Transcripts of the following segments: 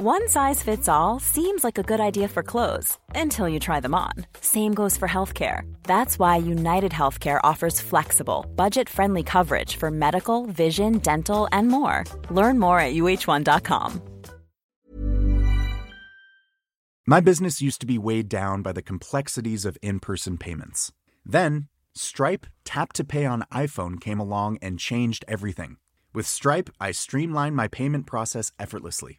One size fits all seems like a good idea for clothes until you try them on. Same goes for healthcare. That's why United Healthcare offers flexible, budget friendly coverage for medical, vision, dental, and more. Learn more at uh1.com. My business used to be weighed down by the complexities of in person payments. Then, Stripe Tap to Pay on iPhone came along and changed everything. With Stripe, I streamlined my payment process effortlessly.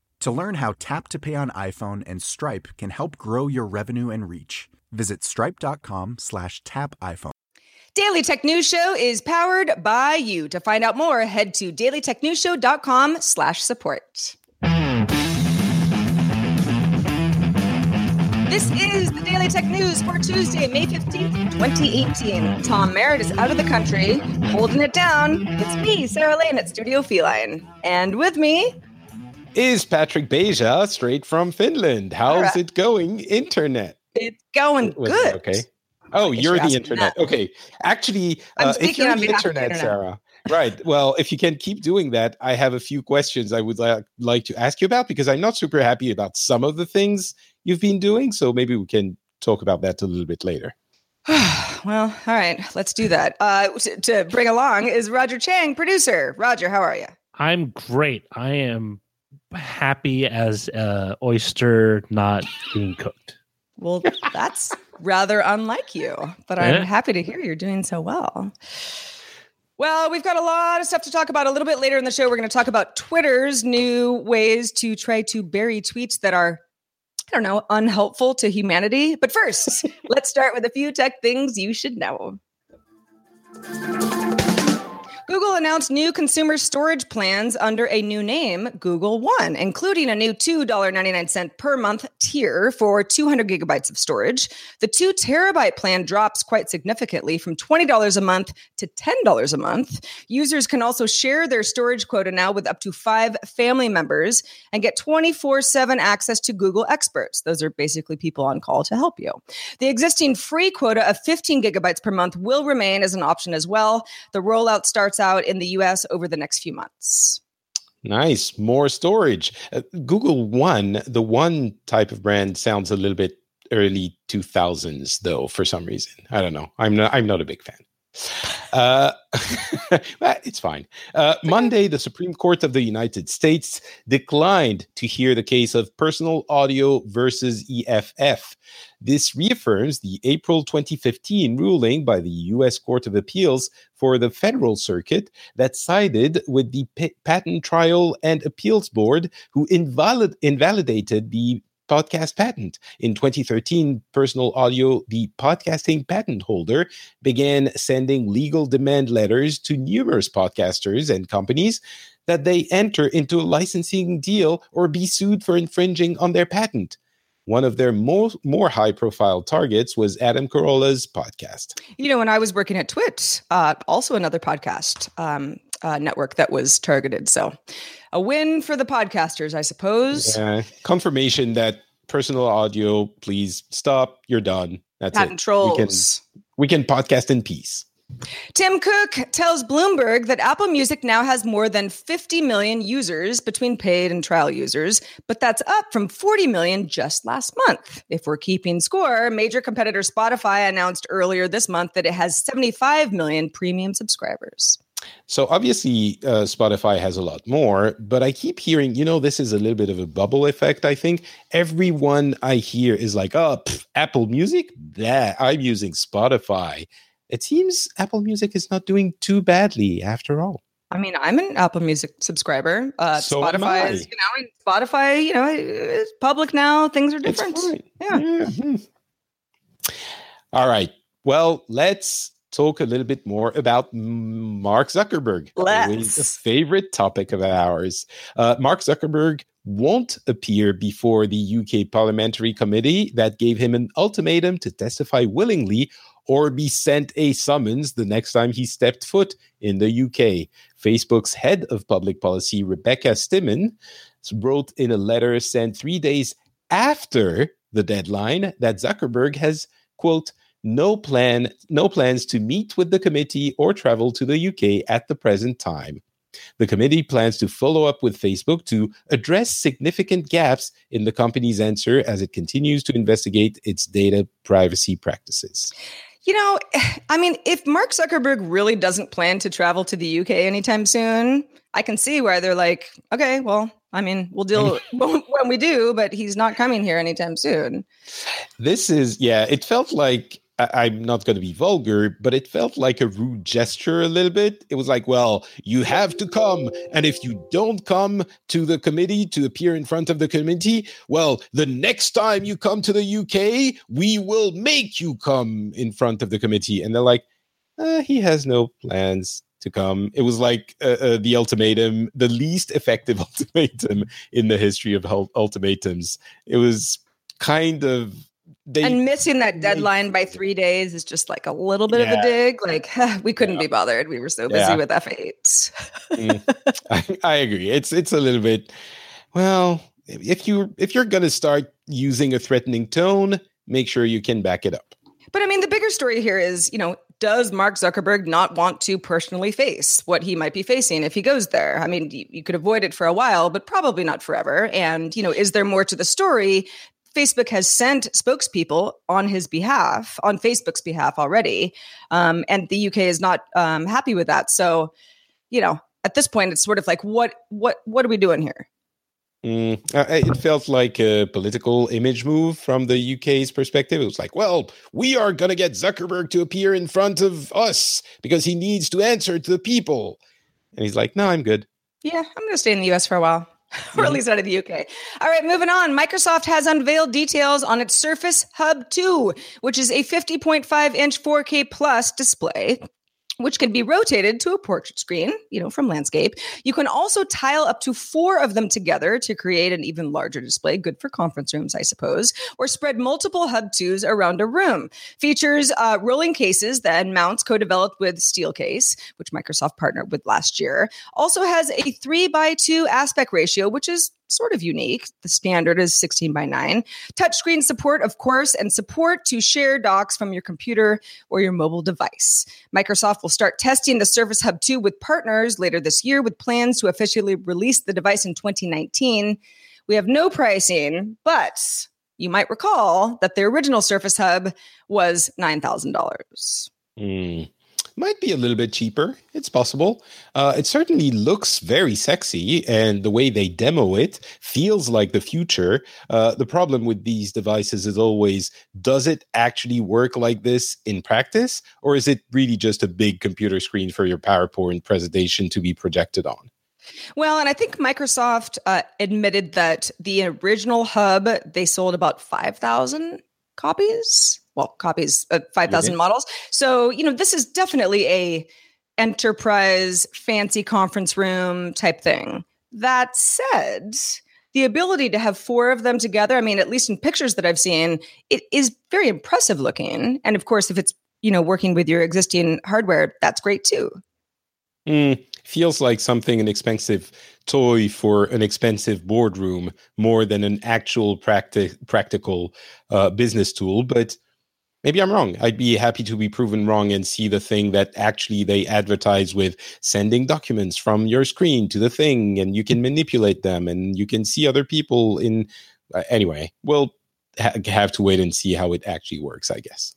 To learn how Tap to Pay on iPhone and Stripe can help grow your revenue and reach, visit stripe.com slash tap iPhone. Daily Tech News Show is powered by you. To find out more, head to dailytechnewsshow.com slash support. This is the Daily Tech News for Tuesday, May 15th, 2018. Tom Merritt is out of the country, holding it down. It's me, Sarah Lane at Studio Feline. And with me, is Patrick Beja straight from Finland. How's right. it going, internet? It's going Was good. okay. Oh, you're the internet. That. Okay. Actually, uh, if you're the internet, internet, Sarah. right. Well, if you can keep doing that, I have a few questions I would like, like to ask you about because I'm not super happy about some of the things you've been doing. So maybe we can talk about that a little bit later. well, all right, let's do that. Uh, to, to bring along is Roger Chang, producer. Roger, how are you? I'm great. I am happy as a oyster not being cooked. Well, that's rather unlike you, but I'm yeah. happy to hear you're doing so well. Well, we've got a lot of stuff to talk about a little bit later in the show. We're going to talk about Twitter's new ways to try to bury tweets that are, I don't know, unhelpful to humanity. But first, let's start with a few tech things you should know. Google announced new consumer storage plans under a new name, Google One, including a new $2.99 per month tier for 200 gigabytes of storage. The two terabyte plan drops quite significantly from $20 a month to $10 a month. Users can also share their storage quota now with up to five family members and get 24 7 access to Google experts. Those are basically people on call to help you. The existing free quota of 15 gigabytes per month will remain as an option as well. The rollout starts out in the US over the next few months. Nice. More storage. Uh, Google One, the one type of brand sounds a little bit early 2000s though for some reason. I don't know. I'm not I'm not a big fan. Uh, it's fine. Uh, Monday, the Supreme Court of the United States declined to hear the case of personal audio versus EFF. This reaffirms the April 2015 ruling by the U.S. Court of Appeals for the Federal Circuit that sided with the P- Patent Trial and Appeals Board, who invalid- invalidated the podcast patent. In 2013, Personal Audio, the podcasting patent holder, began sending legal demand letters to numerous podcasters and companies that they enter into a licensing deal or be sued for infringing on their patent. One of their more, more high profile targets was Adam Carolla's podcast. You know, when I was working at Twit, uh, also another podcast um, uh, network that was targeted. So a win for the podcasters, I suppose. Yeah. Confirmation that personal audio, please stop. You're done. That's Patent it. Trolls. We can, we can podcast in peace. Tim Cook tells Bloomberg that Apple Music now has more than 50 million users between paid and trial users, but that's up from 40 million just last month. If we're keeping score, major competitor Spotify announced earlier this month that it has 75 million premium subscribers. So obviously, uh, Spotify has a lot more, but I keep hearing, you know, this is a little bit of a bubble effect. I think everyone I hear is like, "Oh, pff, Apple Music, that I'm using Spotify." It seems Apple Music is not doing too badly after all. I mean, I'm an Apple Music subscriber. Uh, so Spotify is, you know, Spotify, you know, is public now. Things are different. Yeah. Mm-hmm. All right. Well, let's talk a little bit more about Mark Zuckerberg. Let's. a favorite topic of ours. Uh, Mark Zuckerberg won't appear before the UK Parliamentary Committee that gave him an ultimatum to testify willingly or be sent a summons the next time he stepped foot in the UK. Facebook's head of public policy, Rebecca Stimson, wrote in a letter sent three days after the deadline that Zuckerberg has, quote, no plan, no plans to meet with the committee or travel to the UK at the present time. The committee plans to follow up with Facebook to address significant gaps in the company's answer as it continues to investigate its data privacy practices. You know, I mean, if Mark Zuckerberg really doesn't plan to travel to the UK anytime soon, I can see why they're like, okay, well, I mean, we'll deal when we do, but he's not coming here anytime soon. This is, yeah, it felt like I, am not going to be vulgar, but it felt like a rude gesture a little bit. It was like, well, you have to come. And if you don't come to the committee to appear in front of the committee, well, the next time you come to the UK, we will make you come in front of the committee. And they're like, uh, he has no plans to come. It was like uh, uh, the ultimatum, the least effective ultimatum in the history of ultimatums. It was kind of they, and missing that deadline by three days is just like a little bit yeah. of a dig. Like we couldn't yeah. be bothered. We were so busy yeah. with F8. mm, I, I, agree. It's it's a little bit. Well, if you if you're going to start using a threatening tone, make sure you can back it up. But I mean, the bigger story here is, you know, does Mark Zuckerberg not want to personally face what he might be facing if he goes there? I mean, you, you, could avoid it for a while, but probably not forever. And, you know, is there more to the story Facebook has sent spokespeople on his behalf, on Facebook's behalf already. Um, and the UK is not um, happy with that. So, you know, at this point, it's sort of like, what, what, what are we doing here? Mm, uh, it felt like a political image move from the UK's perspective. It was like, well, we are going to get Zuckerberg to appear in front of us because he needs to answer to the people. And he's like, no, I'm good. Yeah, I'm going to stay in the US for a while. or at mm-hmm. least out of the UK. All right, moving on. Microsoft has unveiled details on its Surface Hub 2, which is a 50.5 inch 4K plus display which can be rotated to a portrait screen, you know, from landscape. You can also tile up to four of them together to create an even larger display, good for conference rooms, I suppose, or spread multiple Hub 2s around a room. Features uh, rolling cases that mounts co-developed with Steelcase, which Microsoft partnered with last year. Also has a three by two aspect ratio, which is sort of unique. The standard is 16 by 9. Touchscreen support, of course, and support to share docs from your computer or your mobile device. Microsoft will start testing the Surface Hub 2 with partners later this year with plans to officially release the device in 2019. We have no pricing, but you might recall that the original Surface Hub was $9,000. Mm might be a little bit cheaper. It's possible. Uh, it certainly looks very sexy, and the way they demo it feels like the future. Uh, the problem with these devices is always does it actually work like this in practice, or is it really just a big computer screen for your PowerPoint presentation to be projected on? Well, and I think Microsoft uh, admitted that the original hub they sold about 5,000 copies? Well copies of 5000 models. So you know this is definitely a enterprise fancy conference room type thing. That said the ability to have four of them together i mean at least in pictures that i've seen it is very impressive looking. And of course if it's you know working with your existing hardware that's great too. Mm, feels like something an expensive toy for an expensive boardroom more than an actual practi- practical uh, business tool but maybe I'm wrong. I'd be happy to be proven wrong and see the thing that actually they advertise with sending documents from your screen to the thing and you can manipulate them and you can see other people in. Uh, anyway, we'll ha- have to wait and see how it actually works, I guess.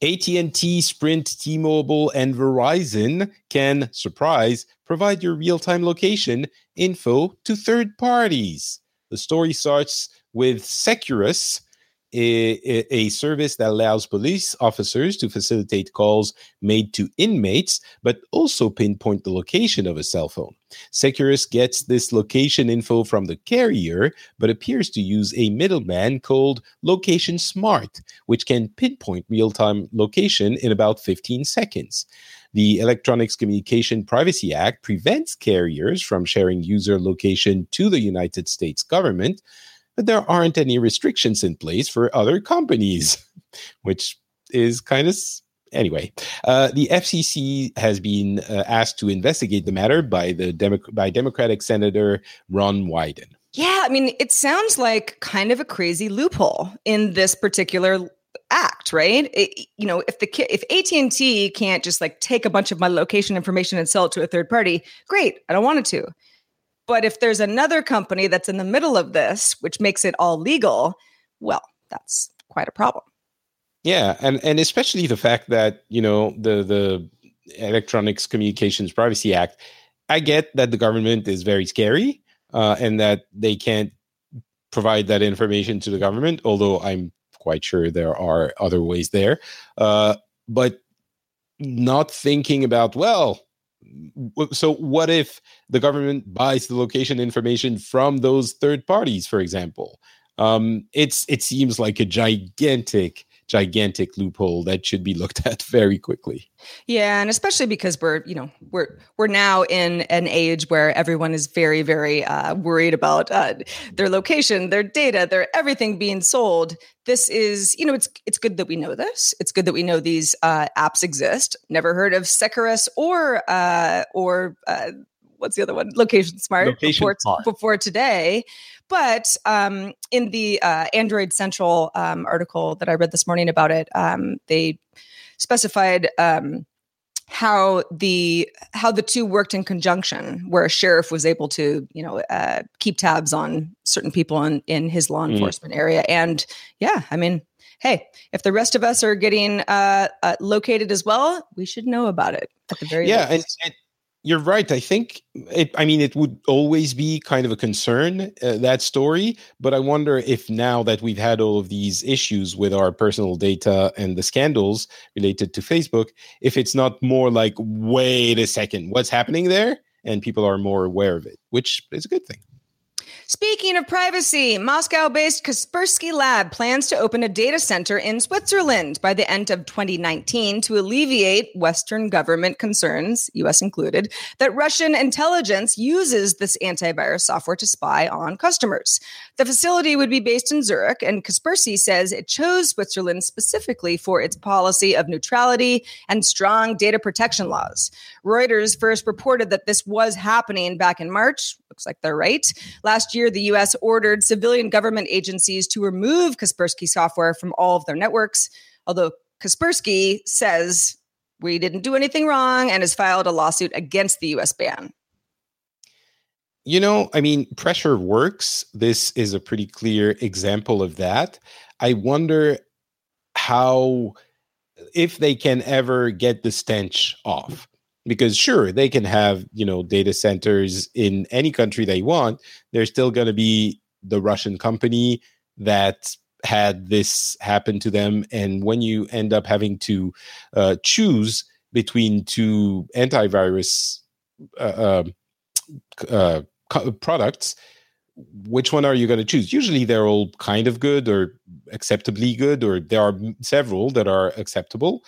AT&T, Sprint, T-Mobile, and Verizon can, surprise, provide your real-time location info to third parties. The story starts with Securus, a, a, service that allows police officers to facilitate calls made to inmates, but also pinpoint the location of a cell phone. Securus gets this location info from the carrier, but appears to use a middleman called Location Smart, which can pinpoint real time location in about 15 seconds. The Electronics Communication Privacy Act prevents carriers from sharing user location to the United States government but there aren't any restrictions in place for other companies, which is kind of anyway. Uh, the FCC has been uh, asked to investigate the matter by the Demo- by Democratic Senator Ron Wyden. Yeah, I mean, it sounds like kind of a crazy loophole in this particular act, right? It, you know, if the if AT and T can't just like take a bunch of my location information and sell it to a third party, great. I don't want it to. But if there's another company that's in the middle of this, which makes it all legal, well, that's quite a problem. Yeah, and and especially the fact that you know the the Electronics Communications Privacy Act. I get that the government is very scary uh, and that they can't provide that information to the government. Although I'm quite sure there are other ways there, uh, but not thinking about well so what if the government buys the location information from those third parties for example? Um, it's it seems like a gigantic gigantic loophole that should be looked at very quickly. Yeah, and especially because we're, you know, we're we're now in an age where everyone is very very uh, worried about uh, their location, their data, their everything being sold. This is, you know, it's it's good that we know this. It's good that we know these uh, apps exist. Never heard of Securus or uh, or uh, what's the other one? Location Smart Location before, Smart. before today. But um, in the uh, Android Central um, article that I read this morning about it, um, they specified um, how the how the two worked in conjunction, where a sheriff was able to you know uh, keep tabs on certain people in in his law mm. enforcement mm. area, and yeah, I mean. Hey, if the rest of us are getting uh, uh, located as well, we should know about it at the very yeah, least. and you're right. I think it, I mean, it would always be kind of a concern, uh, that story. But I wonder if now that we've had all of these issues with our personal data and the scandals related to Facebook, if it's not more like, wait a second, what's happening there? And people are more aware of it, which is a good thing. Speaking of privacy, Moscow based Kaspersky Lab plans to open a data center in Switzerland by the end of 2019 to alleviate Western government concerns, US included, that Russian intelligence uses this antivirus software to spy on customers. The facility would be based in Zurich, and Kaspersky says it chose Switzerland specifically for its policy of neutrality and strong data protection laws. Reuters first reported that this was happening back in March. Looks like they're right. Last year, the US ordered civilian government agencies to remove Kaspersky software from all of their networks, although Kaspersky says we didn't do anything wrong and has filed a lawsuit against the US ban. You know, I mean, pressure works. This is a pretty clear example of that. I wonder how, if they can ever get the stench off because sure they can have you know data centers in any country they want there's still going to be the russian company that had this happen to them and when you end up having to uh, choose between two antivirus uh, um, uh, products which one are you going to choose? Usually they're all kind of good or acceptably good or there are several that are acceptable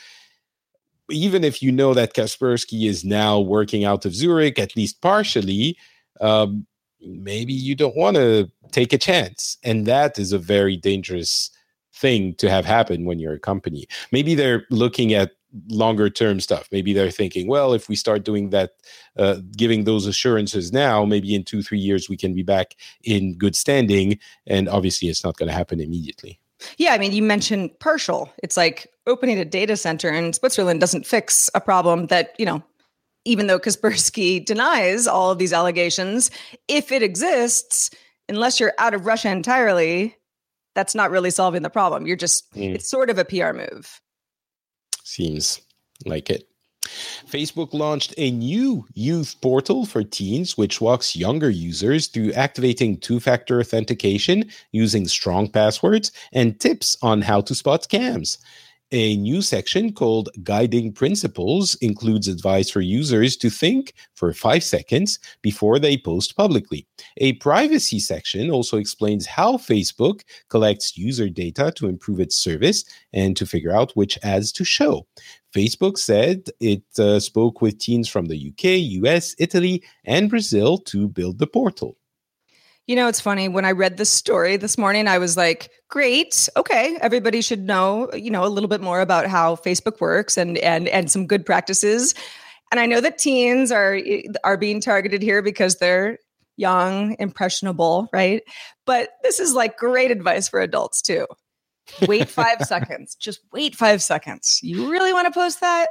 even if you know that Kaspersky is now working out of Zurich, at least partially, um, maybe you don't want to take a chance. And that is a very dangerous thing to have happen when you're a company. Maybe they're looking at longer term stuff. Maybe they're thinking, well, if we start doing that, uh, giving those assurances now, maybe in two, three years, we can be back in good standing. And obviously, it's not going to happen immediately. Yeah, I mean, you mentioned partial. It's like opening a data center in Switzerland doesn't fix a problem that, you know, even though Kaspersky denies all of these allegations, if it exists, unless you're out of Russia entirely, that's not really solving the problem. You're just, mm. it's sort of a PR move. Seems like it. Facebook launched a new youth portal for teens, which walks younger users through activating two factor authentication using strong passwords and tips on how to spot scams. A new section called Guiding Principles includes advice for users to think for five seconds before they post publicly. A privacy section also explains how Facebook collects user data to improve its service and to figure out which ads to show. Facebook said it uh, spoke with teens from the UK, US, Italy, and Brazil to build the portal. You know, it's funny. When I read this story this morning, I was like, great. Okay. Everybody should know, you know, a little bit more about how Facebook works and and and some good practices. And I know that teens are eh, are being targeted here because they're young, impressionable, right? But this is like great advice for adults too. Wait five seconds. Just wait five seconds. You really want to post that?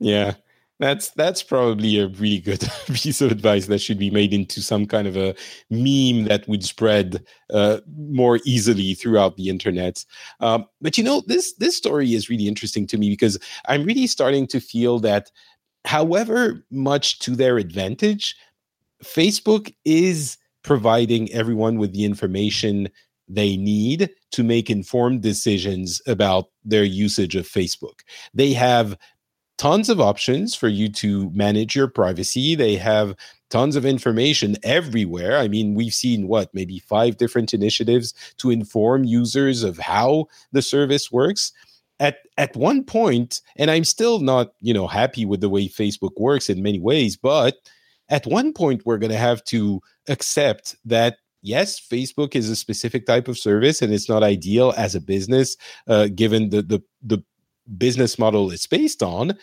Yeah, that's that's probably a really good piece of advice that should be made into some kind of a meme that would spread uh, more easily throughout the internet. Um, but you know, this this story is really interesting to me because I'm really starting to feel that, however much to their advantage, Facebook is providing everyone with the information they need to make informed decisions about their usage of Facebook. They have tons of options for you to manage your privacy. They have tons of information everywhere. I mean, we've seen what, maybe five different initiatives to inform users of how the service works. At at one point, and I'm still not, you know, happy with the way Facebook works in many ways, but at one point we're going to have to accept that yes, Facebook is a specific type of service and it's not ideal as a business, uh, given the the the business model it's based on.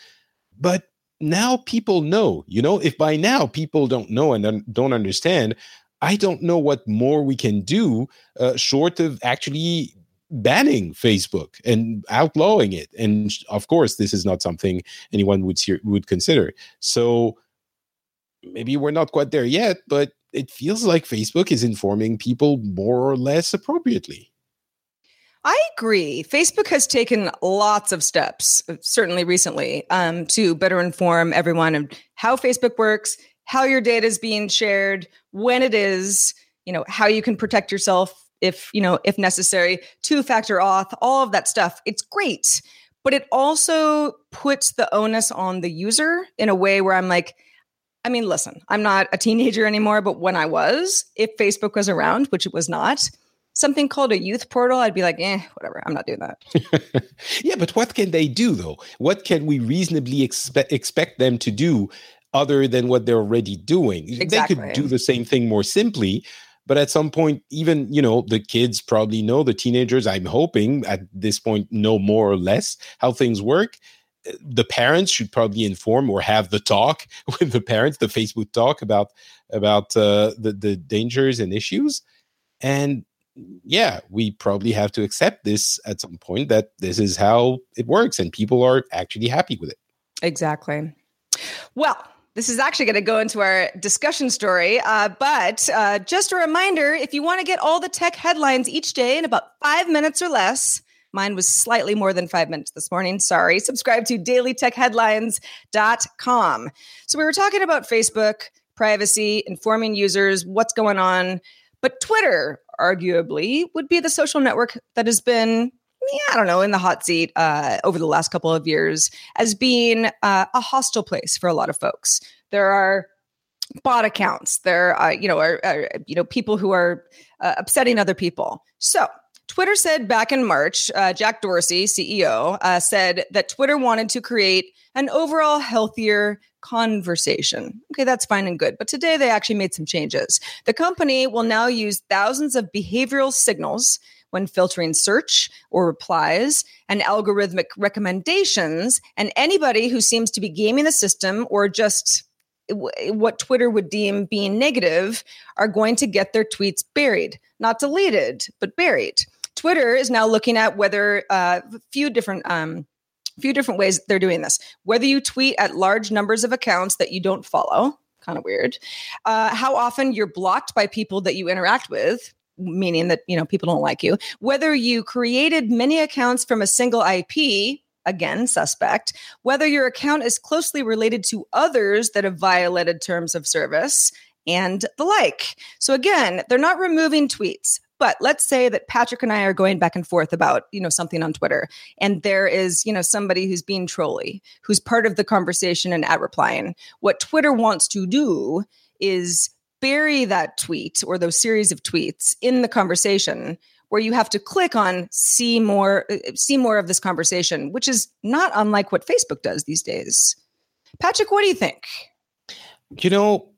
But now people know, you know, if by now people don't know and don't understand, I don't know what more we can do uh, short of actually banning Facebook and outlawing it. And of course, this is not something anyone would see, would consider. So maybe we're not quite there yet, but it feels like Facebook is informing people more or less appropriately. I agree. Facebook has taken lots of steps, uh, certainly recently, um, to better inform everyone of how Facebook works, how your data is being shared, when it is, you know, how you can protect yourself if, you know, if necessary, two-factor auth, all of that stuff. It's great. But it also puts the onus on the user in a way where I'm like, I mean, listen, I'm not a teenager anymore, but when I was, if Facebook was around, which it was not, something called a youth portal, I'd be like, eh, whatever, I'm not doing that. yeah, but what can they do though? What can we reasonably expect expect them to do other than what they're already doing. Exactly. They could do the same thing more simply, but at some point even you know the kids probably know the teenagers i'm hoping at this point know more or less how things work the parents should probably inform or have the talk with the parents the facebook talk about about uh, the the dangers and issues and yeah we probably have to accept this at some point that this is how it works and people are actually happy with it Exactly. Well, this is actually going to go into our discussion story. Uh, but uh, just a reminder if you want to get all the tech headlines each day in about five minutes or less, mine was slightly more than five minutes this morning. Sorry. Subscribe to dailytechheadlines.com. So we were talking about Facebook, privacy, informing users, what's going on. But Twitter, arguably, would be the social network that has been yeah, I don't know, in the hot seat uh, over the last couple of years as being uh, a hostile place for a lot of folks. There are bot accounts. There, are, you know, are, are you know people who are uh, upsetting other people. So. Twitter said back in March, uh, Jack Dorsey, CEO, uh, said that Twitter wanted to create an overall healthier conversation. Okay, that's fine and good. But today they actually made some changes. The company will now use thousands of behavioral signals when filtering search or replies and algorithmic recommendations. And anybody who seems to be gaming the system or just what Twitter would deem being negative are going to get their tweets buried, not deleted, but buried. Twitter is now looking at whether uh, a few different um, few different ways they're doing this. Whether you tweet at large numbers of accounts that you don't follow, kind of weird. Uh, how often you're blocked by people that you interact with, meaning that you know people don't like you whether you created many accounts from a single ip again suspect whether your account is closely related to others that have violated terms of service and the like so again they're not removing tweets but let's say that patrick and i are going back and forth about you know something on twitter and there is you know somebody who's being trolly who's part of the conversation and at replying. What twitter wants to do is bury that tweet or those series of tweets in the conversation where you have to click on see more uh, see more of this conversation which is not unlike what facebook does these days. Patrick what do you think? You know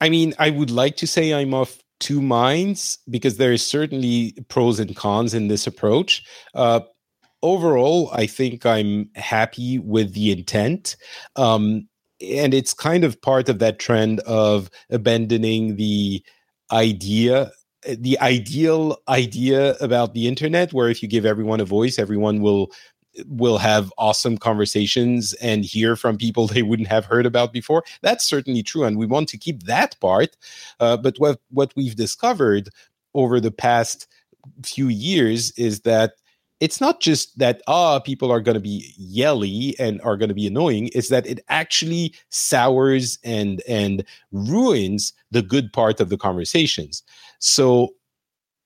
i mean i would like to say i'm of two minds because there is certainly pros and cons in this approach. Uh, overall i think i'm happy with the intent um, and it's kind of part of that trend of abandoning the idea the ideal idea about the internet where if you give everyone a voice everyone will will have awesome conversations and hear from people they wouldn't have heard about before. That's certainly true and we want to keep that part. Uh, but what what we've discovered over the past few years is that it's not just that ah people are going to be yelly and are going to be annoying it's that it actually sours and and ruins the good part of the conversations. So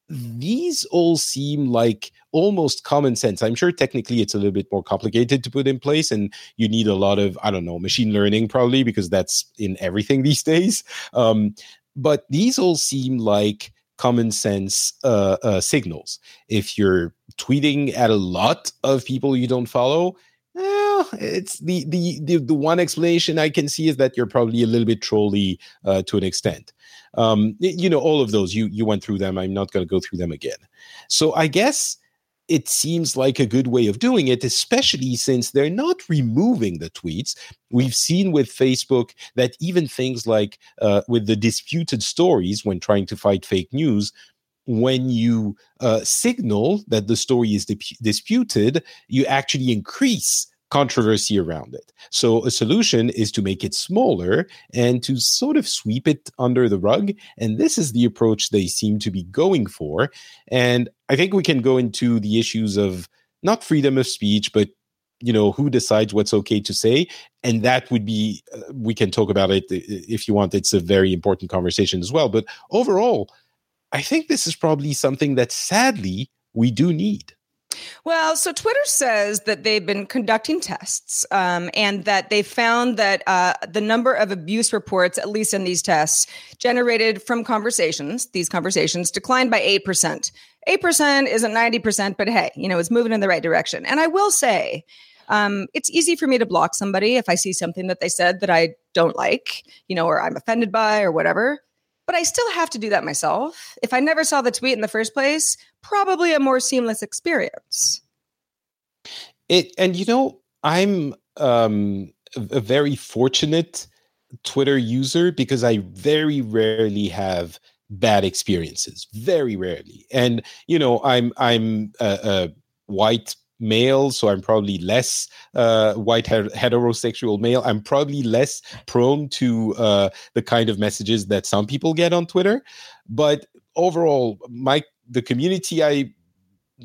these all seem like almost common sense i'm sure technically it's a little bit more complicated to put in place and you need a lot of i don't know machine learning probably because that's in everything these days um, but these all seem like common sense uh, uh, signals. If you're tweeting at a lot of people you don't follow, well, it's the, the the the one explanation I can see is that you're probably a little bit trolly uh, to an extent. Um, you know, all of those you you went through them. I'm not going to go through them again. So I guess it seems like a good way of doing it, especially since they're not removing the tweets. We've seen with Facebook that even things like uh, with the disputed stories when trying to fight fake news, when you uh, signal that the story is dip- disputed, you actually increase controversy around it. So a solution is to make it smaller and to sort of sweep it under the rug. And this is the approach they seem to be going for. And I think we can go into the issues of not freedom of speech, but you know who decides what's okay to say and that would be uh, we can talk about it if you want it's a very important conversation as well but overall i think this is probably something that sadly we do need well, so Twitter says that they've been conducting tests um, and that they found that uh, the number of abuse reports, at least in these tests, generated from conversations, these conversations declined by 8%. 8% isn't 90%, but hey, you know, it's moving in the right direction. And I will say, Um, it's easy for me to block somebody if I see something that they said that I don't like, you know, or I'm offended by or whatever. But I still have to do that myself. If I never saw the tweet in the first place, probably a more seamless experience. It and you know, I'm um, a, very fortunate Twitter user because I very rarely have bad experiences very rarely and you know i'm i'm a, a white male so i'm probably less uh, white heterosexual male. I'm probably less prone to uh, the kind of messages that some people get on twitter. But overall my the community i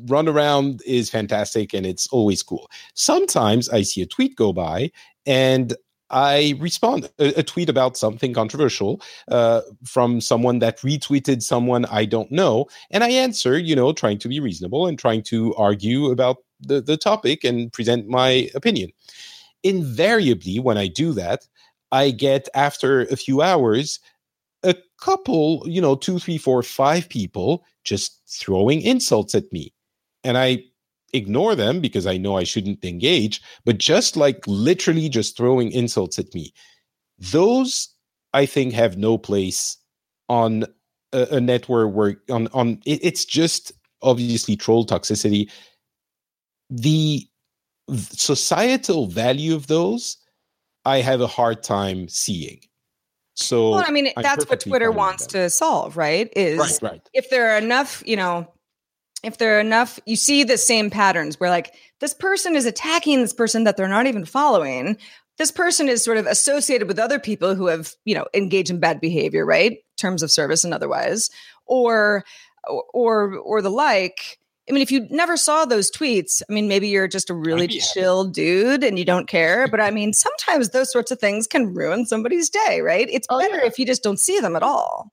run around is fantastic and it's always cool. Sometimes i see a tweet go by and I respond a, a, tweet about something controversial uh, from someone that retweeted someone I don't know, and I answer, you know, trying to be reasonable and trying to argue about the, the topic and present my opinion. Invariably, when I do that, I get after a few hours a couple, you know, two, three, four, five people just throwing insults at me. And I ignore them because I know I shouldn't engage, but just like literally just throwing insults at me, those I think have no place on a, a network where on on it, it's just obviously troll toxicity. The societal value of those, I have a hard time seeing. So, well, I mean, I'm that's what Twitter wants to solve, right? Is right, right. if there are enough, you know, if there are enough, you see the same patterns where like this person is attacking this person that they're not even following. This person is sort of associated with other people who have, you know, engaged in bad behavior, right? Terms of service and otherwise, or or or the like. I mean, if you never saw those tweets, I mean, maybe you're just a really chill dude and you don't care. But I mean, sometimes those sorts of things can ruin somebody's day, right? It's oh, better yeah. if you just don't see them at all.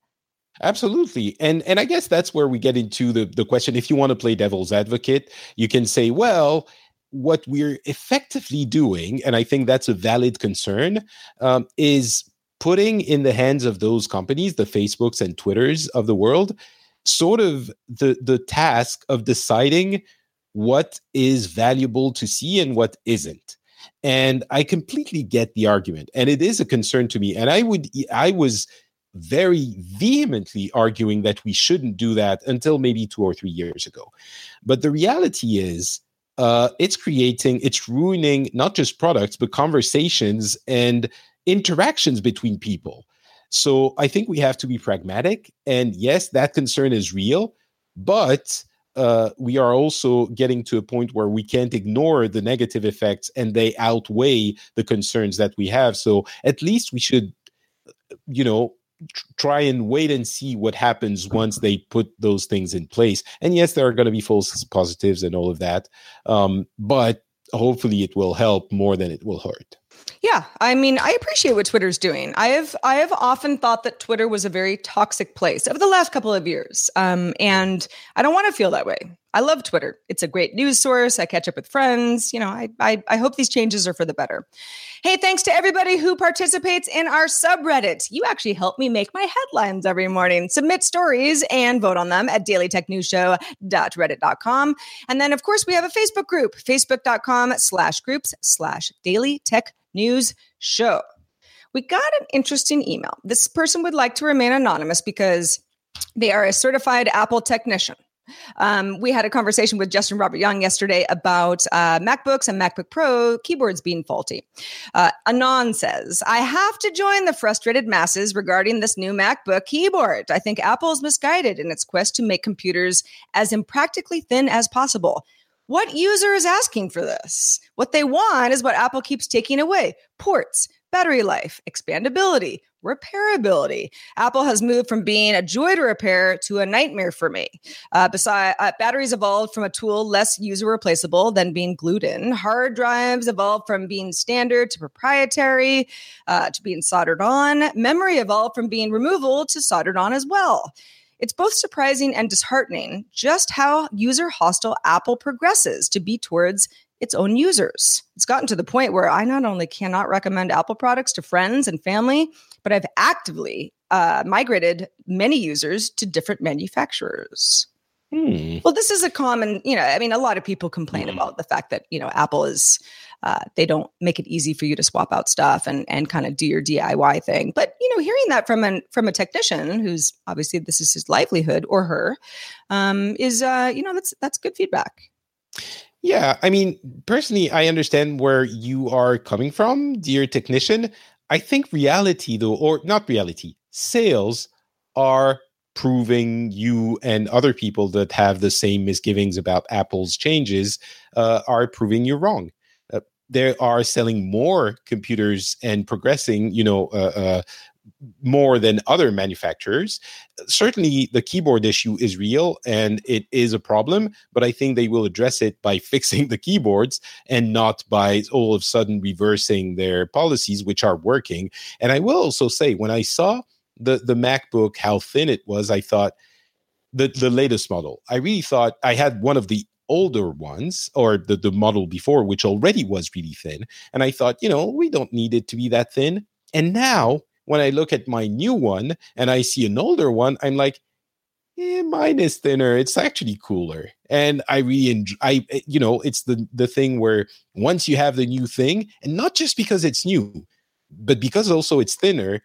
Absolutely. And and I guess that's where we get into the, the question. If you want to play devil's advocate, you can say, well, what we're effectively doing, and I think that's a valid concern, um, is putting in the hands of those companies, the Facebooks and Twitters of the world, sort of the the task of deciding what is valuable to see and what isn't. And I completely get the argument. And it is a concern to me. And I would I was very vehemently arguing that we shouldn't do that until maybe two or three years ago. But the reality is, uh, it's creating, it's ruining not just products, but conversations and interactions between people. So I think we have to be pragmatic. And yes, that concern is real, but uh, we are also getting to a point where we can't ignore the negative effects and they outweigh the concerns that we have. So at least we should, you know, try and wait and see what happens once they put those things in place. And yes, there are going to be false positives and all of that, um, but hopefully it will help more than it will hurt. Yeah, I mean, I appreciate what Twitter's doing. I have I have often thought that Twitter was a very toxic place over the last couple of years, um, and I don't want to feel that way. I love Twitter. It's a great news source. I catch up with friends. You know, I, I I hope these changes are for the better. Hey, thanks to everybody who participates in our subreddit. You actually help me make my headlines every morning. Submit stories and vote on them at dailytechnewsshow.reddit.com. And then, of course, we have a Facebook group, facebook.com slash groups slash daily tech news show. We got an interesting email. This person would like to remain anonymous because they are a certified Apple technician. Um, we had a conversation with Justin Robert Young yesterday about uh, MacBooks and MacBook Pro keyboards being faulty. Uh, Anon says, I have to join the frustrated masses regarding this new MacBook keyboard. I think Apple is misguided in its quest to make computers as impractically thin as possible. What user is asking for this? What they want is what Apple keeps taking away ports, battery life, expandability, repairability. Apple has moved from being a joy to repair to a nightmare for me. Uh, besides, uh, batteries evolved from a tool less user replaceable than being glued in. Hard drives evolved from being standard to proprietary uh, to being soldered on. Memory evolved from being removable to soldered on as well. It's both surprising and disheartening just how user hostile Apple progresses to be towards its own users. It's gotten to the point where I not only cannot recommend Apple products to friends and family, but I've actively uh, migrated many users to different manufacturers. Hmm. Well, this is a common, you know, I mean, a lot of people complain Mm-hmm. about the fact that, you know, Apple is, uh, they don't make it easy for you to swap out stuff and, and kind of do your DIY thing. But, you know, hearing that from an, from a technician who's obviously this is his livelihood or her, um, is, uh, you know, that's, that's good feedback. Yeah, I mean, personally, I understand where you are coming from, dear technician. I think reality, though, or not reality, sales are proving you and other people that have the same misgivings about Apple's changes uh, are proving you wrong. Uh, they are selling more computers and progressing, you know, uh, uh, more than other manufacturers. Certainly, the keyboard issue is real and it is a problem, but I think they will address it by fixing the keyboards and not by all of a sudden reversing their policies, which are working. And I will also say, when I saw the, the MacBook, how thin it was, I thought the, the latest model, I really thought I had one of the older ones or the, the model before, which already was really thin. And I thought, you know, we don't need it to be that thin. And now, when I look at my new one and I see an older one, I'm like, eh, mine is thinner. It's actually cooler, and I really enjoy. I, eh, you know, it's the the thing where once you have the new thing, and not just because it's new, but because also it's thinner,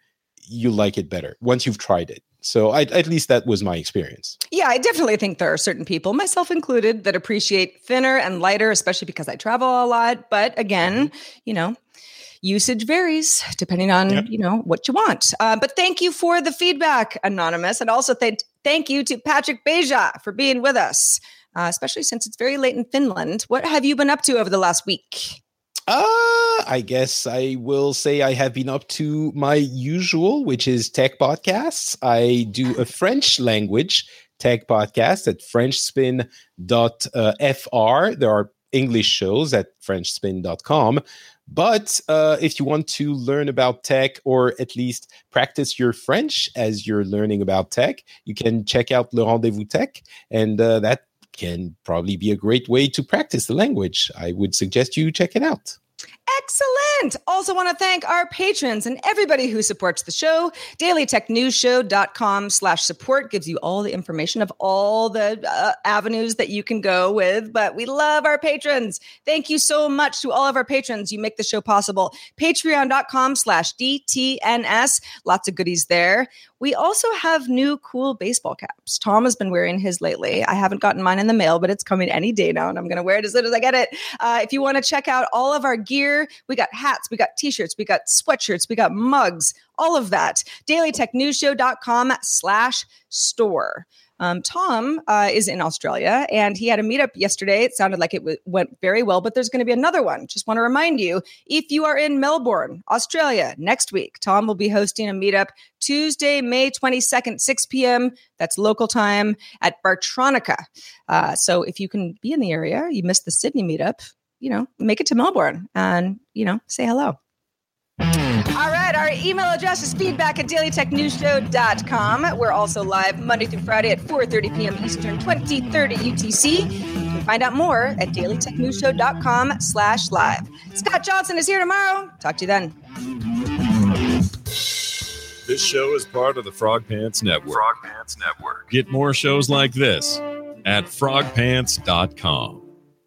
you like it better once you've tried it. So I, at least that was my experience. Yeah, I definitely think there are certain people, myself included, that appreciate thinner and lighter, especially because I travel a lot. But again, you know, usage varies depending on Yep. you know what you want. Uh, but thank you for the feedback, anonymous, and also thank thank you to Patrick Beja for being with us, uh, especially since it's very late in Finland. What have you been up to over the last week? Uh, I guess I will say I have been up to my usual, which is tech podcasts. I do a French language tech podcast at frenchspin.fr. There are English shows at frenchspin.com. But uh, if you want to learn about tech or at least practice your French as you're learning about tech, you can check out Le Rendezvous Tech. And uh, that can probably be a great way to practice the language. I would suggest you check it out. Excellent. Also want to thank our patrons and everybody who supports the show. dailytechnewsshow.com slash support gives you all the information of all the uh, avenues that you can go with. But we love our patrons. Thank you so much to all of our patrons. You make the show possible. Patreon.com slash DTNS. Lots of goodies there. We also have new cool baseball caps. Tom has been wearing his lately. I haven't gotten mine in the mail, but it's coming any day now, and I'm going to wear it as soon as I get it. Uh, if you want to check out all of our gear, we got hats, we got t-shirts, we got sweatshirts, we got mugs, all of that. DailyTechNewsShow.com slash store. Um, Tom uh, is in Australia and he had a meetup yesterday. It sounded like it w- went very well, but there's going to be another one. Just want to remind you if you are in Melbourne, Australia, next week, Tom will be hosting a meetup Tuesday, May 22nd, 6 p.m. That's local time at Bartronica. Uh, so if you can be in the area, you missed the Sydney meetup, you know, make it to Melbourne and, you know, say hello. All right, our email address is feedback at dailytechnewsshow.com. We're also live Monday through Friday at 4.30 p.m. Eastern, 2030 UTC. You can find out more at dailytechnewsshow.com slash live. Scott Johnson is here tomorrow. Talk to you then. This show is part of the Frog Pants Network. Frog Pants Network. Get more shows like this at frogpants.com.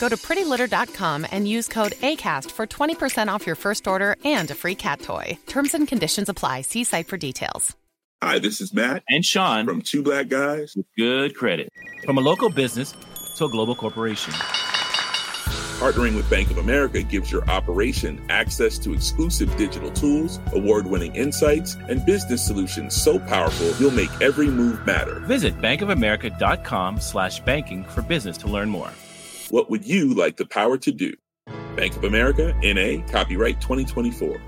Go to prettylitter.com and use code ACAST for 20% off your first order and a free cat toy. Terms and conditions apply. See site for details. Hi, this is Matt And Sean from Two Black Guys. with good credit. From a local business to a global corporation. Partnering with Bank of America gives your operation access to exclusive digital tools, award winning insights, and business solutions so powerful you'll make every move matter. Visit bankofamerica.com slash banking for business to learn more. What would you like the power to do? Bank of America, NA, copyright 2024.